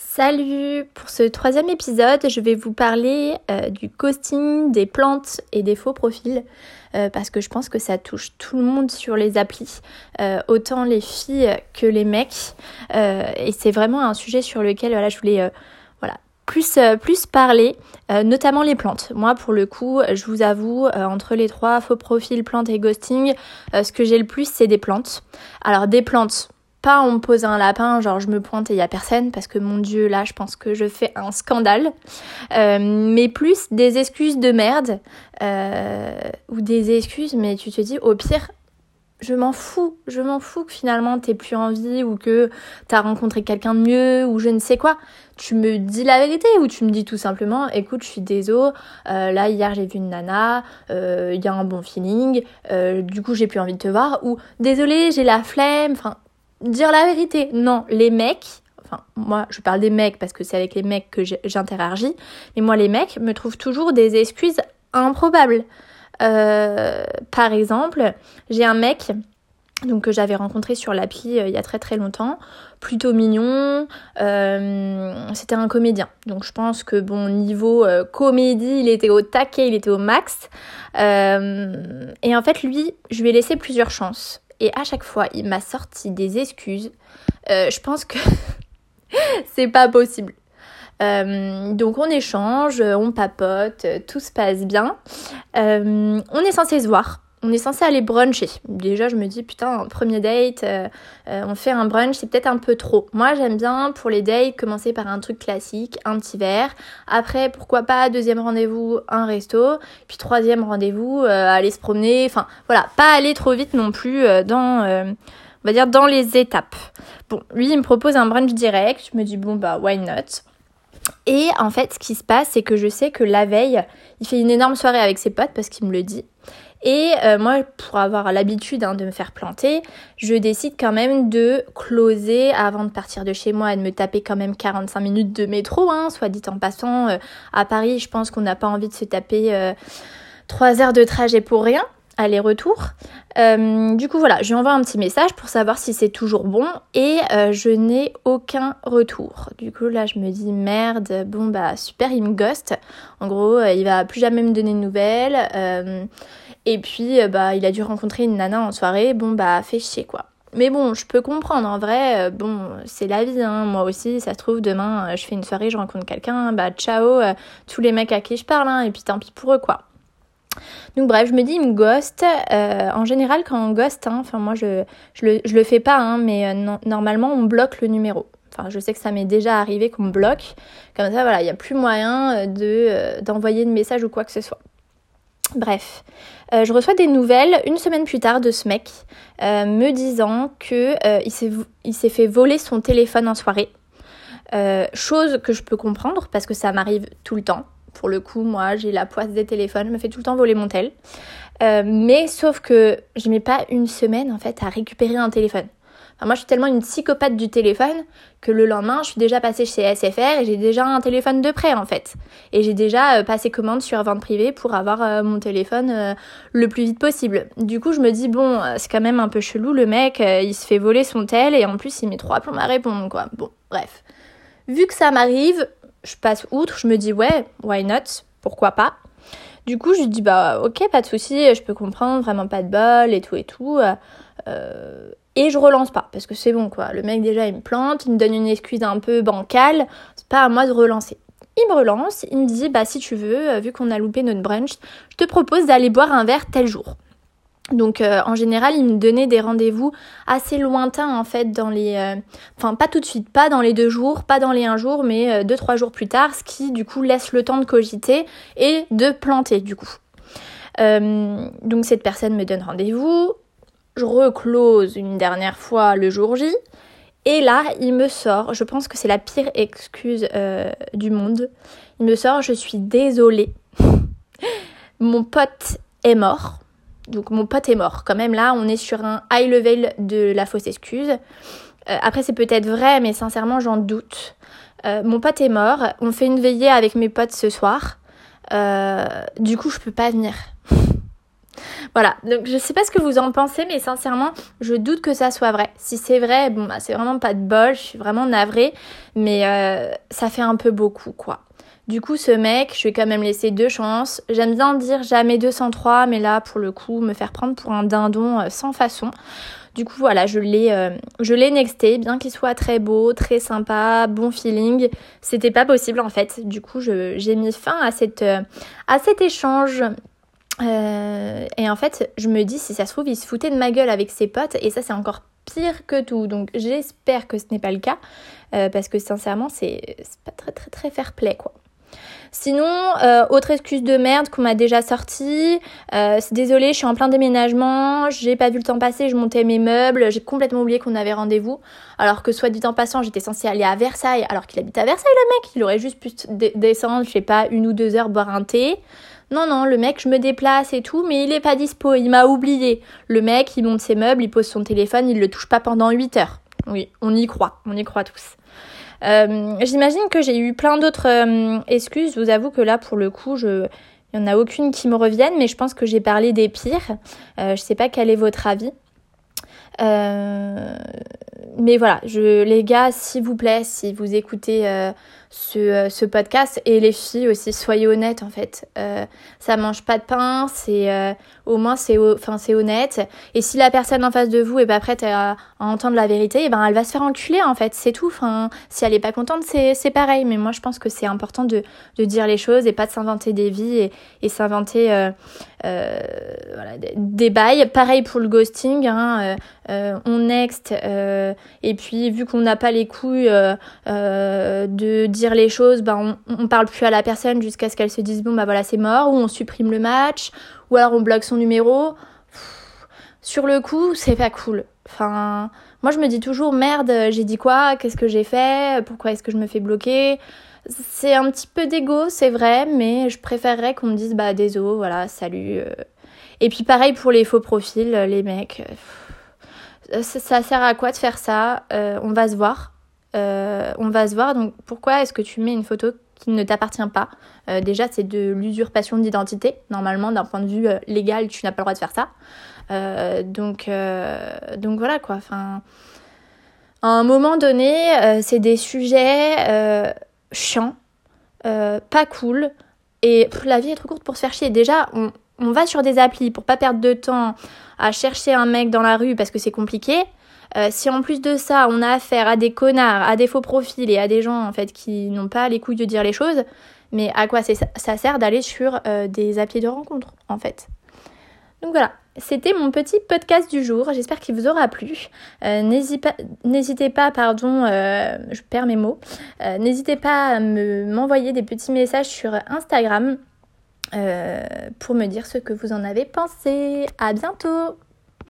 Salut Pour ce troisième épisode, je vais vous parler euh, du ghosting, des plantes et des faux profils, euh, parce que je pense que ça touche tout le monde sur les applis, euh, autant les filles que les mecs, et c'est vraiment un sujet sur lequel voilà, je voulais voilà, plus, plus parler, notamment les plantes. Moi, pour le coup, je vous avoue, entre les trois faux profils, plantes et ghosting, ce que j'ai le plus, c'est des plantes. Alors des plantes on me pose un lapin, genre je me pointe et il y a personne, parce que mon dieu, là, je pense que je fais un scandale. Euh, mais plus des excuses de merde, euh, ou des excuses, mais tu te dis, au pire, je m'en fous, je m'en fous que finalement t'aies plus envie ou que t'as rencontré quelqu'un de mieux ou je ne sais quoi. Tu me dis la vérité ou tu me dis tout simplement, écoute, je suis désolée, euh, là hier j'ai vu une nana, il y a un bon feeling, du coup j'ai plus envie de te voir ou désolé j'ai la flemme, enfin dire la vérité. Non, les mecs, enfin moi je parle des mecs parce que c'est avec les mecs que j'interagis, mais moi les mecs me trouvent toujours des excuses improbables. Euh, par exemple, j'ai un mec donc que j'avais rencontré sur l'appli euh, il y a très très longtemps, plutôt mignon, euh, c'était un comédien. Donc je pense que bon niveau comédie, il était au taquet, il était au max. et en fait lui, je lui ai laissé plusieurs chances et à chaque fois il m'a sorti des excuses. Euh, je pense que c'est pas possible. Euh, donc on échange, on papote, tout se passe bien. Euh, on est censé se voir on est censé aller bruncher. Déjà, je me dis, putain, premier date, euh, euh, on fait un brunch, c'est peut-être un peu trop. Moi, j'aime bien pour les dates commencer par un truc classique, un petit verre. Après, pourquoi pas, deuxième rendez-vous, un resto. Puis troisième rendez-vous, euh, aller se promener. Enfin, voilà, pas aller trop vite non plus dans, va dire, dans les étapes. Bon, lui, il me propose un brunch direct. Je me dis, bon, bah, why not? Et en fait, ce qui se passe, c'est que je sais que la veille, il fait une énorme soirée avec ses potes parce qu'il me le dit. Et euh, moi, pour avoir l'habitude hein, de me faire planter, je décide quand même de closer avant de partir de chez moi et de me taper quand même 45 minutes de métro, hein, soit dit en passant. Euh, à Paris, je pense qu'on n'a pas envie de se taper euh, 3 heures de trajet pour rien aller-retour. Euh, du coup voilà, je lui envoie un petit message pour savoir si c'est toujours bon et je n'ai aucun retour. Du coup là je me dis merde, bon bah super il me ghost. En gros il va plus jamais me donner de nouvelles. Et puis, euh, bah, il a dû rencontrer une nana en soirée. Bon, bah, fait chier, quoi. Mais bon, je peux comprendre. En vrai, euh, bon, c'est la vie. Hein. Moi aussi, ça se trouve, demain, euh, je fais une soirée, je rencontre quelqu'un. Bah, ciao, tous les mecs à qui je parle. Hein, et puis, tant pis pour eux, quoi. Donc bref, je me dis, il me ghost. en général, quand on ghost, hein, enfin moi je, je, le, je le fais pas, hein, mais normalement on bloque le numéro. Enfin, je sais que ça m'est déjà arrivé qu'on me bloque. Comme ça, voilà, il n'y a plus moyen de d'envoyer de message ou quoi que ce soit. Bref, euh, je reçois des nouvelles une semaine plus tard de ce mec euh, me disant que euh, il s'est fait voler son téléphone en soirée. chose que je peux comprendre parce que ça m'arrive tout le temps. Pour le coup, moi, j'ai la poisse des téléphones, je me fais tout le temps voler mon tel. mais sauf que je mets pas une semaine en fait à récupérer un téléphone moi, je suis tellement une psychopathe du téléphone que le lendemain, je suis déjà passée chez SFR et j'ai déjà un téléphone de prêt en fait. Et j'ai déjà euh, passé commande sur vente privée pour avoir euh, mon téléphone euh, le plus vite possible. Du coup, je me dis, bon, c'est quand même un peu chelou, le mec, il se fait voler son tel et en plus, il met trois plombs à répondre, quoi. Bon, bref. Vu que ça m'arrive, je passe outre, je me dis, ouais, why not? Pourquoi pas? Du coup, je lui dis bah ok, pas de souci, je peux comprendre, vraiment pas de bol et tout et tout. Euh, et je relance pas parce que c'est bon quoi. Le mec déjà il me plante, il me donne une excuse un peu bancale, c'est pas à moi de relancer. Il me relance, il me dit bah si tu veux, euh, vu qu'on a loupé notre brunch, je te propose d'aller boire un verre tel jour. Donc euh, en général, il me donnait des rendez-vous assez lointains en fait dans les euh, enfin pas tout de suite, pas dans les deux jours, pas dans les un jour, mais deux trois jours plus tard, ce qui du coup laisse le temps de cogiter et de planter du coup. donc cette personne me donne rendez-vous, je reclose une dernière fois le jour J. Et là, il me sort, je pense que c'est la pire excuse euh, du monde. Il me sort, je suis désolée. mon pote est mort. Donc mon pote est mort. Quand même là, on est sur un high level de la fausse excuse. Euh, après, c'est peut-être vrai, mais sincèrement, j'en doute. Euh, mon pote est mort. On fait une veillée avec mes potes ce soir. du coup, je peux pas venir. Voilà, donc je sais pas ce que vous en pensez, mais sincèrement, je doute que ça soit vrai. Si c'est vrai, bah, c'est vraiment pas de bol, je suis vraiment navrée, mais euh, ça fait un peu beaucoup, quoi. Du coup, ce mec, je vais quand même laisser deux chances. J'aime bien dire jamais 203, mais là, pour le coup, me faire prendre pour un dindon euh, sans façon. Du coup, voilà, je l'ai, euh, je l'ai nexté, bien qu'il soit très beau, très sympa, bon feeling. C'était pas possible en fait. Du coup, j'ai mis fin à cette, à cet échange euh, et en fait, je me dis, si ça se trouve, il se foutait de ma gueule avec ses potes, et ça, c'est encore pire que tout. Donc, j'espère que ce n'est pas le cas, euh, parce que sincèrement, c'est pas très, très, très fair play, quoi. Sinon, euh, autre excuse de merde qu'on m'a déjà sorti. Euh, désolé, je suis en plein déménagement, j'ai pas vu le temps passer, je montais mes meubles, j'ai complètement oublié qu'on avait rendez-vous. Alors que soit dit en passant, j'étais censée aller à Versailles, alors qu'il habite à Versailles le mec, il aurait juste pu descendre, je sais pas, une ou deux heures boire un thé. Non, non, le mec, je me déplace et tout, mais il est pas dispo, il m'a oublié. Le mec, il monte ses meubles, il pose son téléphone, il le touche pas pendant 8 heures. Oui, on y croit, on y croit tous. Euh, j'imagine que j'ai eu plein d'autres euh, excuses. Je vous avoue que là, pour le coup, je... il n'y en a aucune qui me revienne, mais je pense que j'ai parlé des pires. Euh, je sais pas quel est votre avis. mais voilà, je, les gars, s'il vous plaît, si vous écoutez ce, euh, ce, podcast. Et les filles aussi, soyez honnêtes en fait. Euh, ça mange pas de pain, c'est euh, au moins c'est enfin c'est honnête. Et si la personne en face de vous est pas prête à, entendre la vérité, eh ben elle va se faire enculer en fait, c'est tout. Enfin, si elle est pas contente, c'est pareil. Mais moi je pense que c'est important de, de dire les choses et pas de s'inventer des vies et, et s'inventer voilà, des bails. Pareil pour le ghosting. Hein, on next et puis vu qu'on n'a pas les couilles de dire les choses, ben on, parle plus à la personne jusqu'à ce qu'elle se dise bon bah voilà c'est mort, ou on supprime le match, ou alors on bloque son numéro. sur le coup, c'est pas cool. Enfin, moi je me dis toujours merde, j'ai dit quoi, qu'est-ce que j'ai fait, pourquoi est-ce que je me fais bloquer? C'est un petit peu d'ego, c'est vrai, mais je préférerais qu'on me dise bah désolé, voilà, salut. Euh. Et puis pareil pour les faux profils, les mecs. Ça, sert à quoi de faire ça? Euh, On va se voir. Euh, on va se voir. Donc pourquoi est-ce que tu mets une photo qui ne t'appartient pas? Euh, Déjà, c'est de l'usurpation d'identité. Normalement, d'un point de vue euh, légal, tu n'as pas le droit de faire ça. donc, donc voilà quoi. Enfin, à un moment donné, c'est des sujets chiants, pas cool. Et la vie est trop courte pour se faire chier. Déjà, on, on va sur des applis pour pas perdre de temps à chercher un mec dans la rue parce que c'est compliqué. Euh, si en plus de ça, on a affaire à des connards, à des faux profils et à des gens en fait qui n'ont pas les couilles de dire les choses, mais à quoi ça sert d'aller sur euh, des applis de rencontre en fait Donc voilà, c'était mon petit podcast du jour. J'espère qu'il vous aura plu. Euh, n'hésitez pas, pardon, je perds mes mots. N'hésitez pas à m'envoyer des petits messages sur Instagram pour me dire ce que vous en avez pensé. À bientôt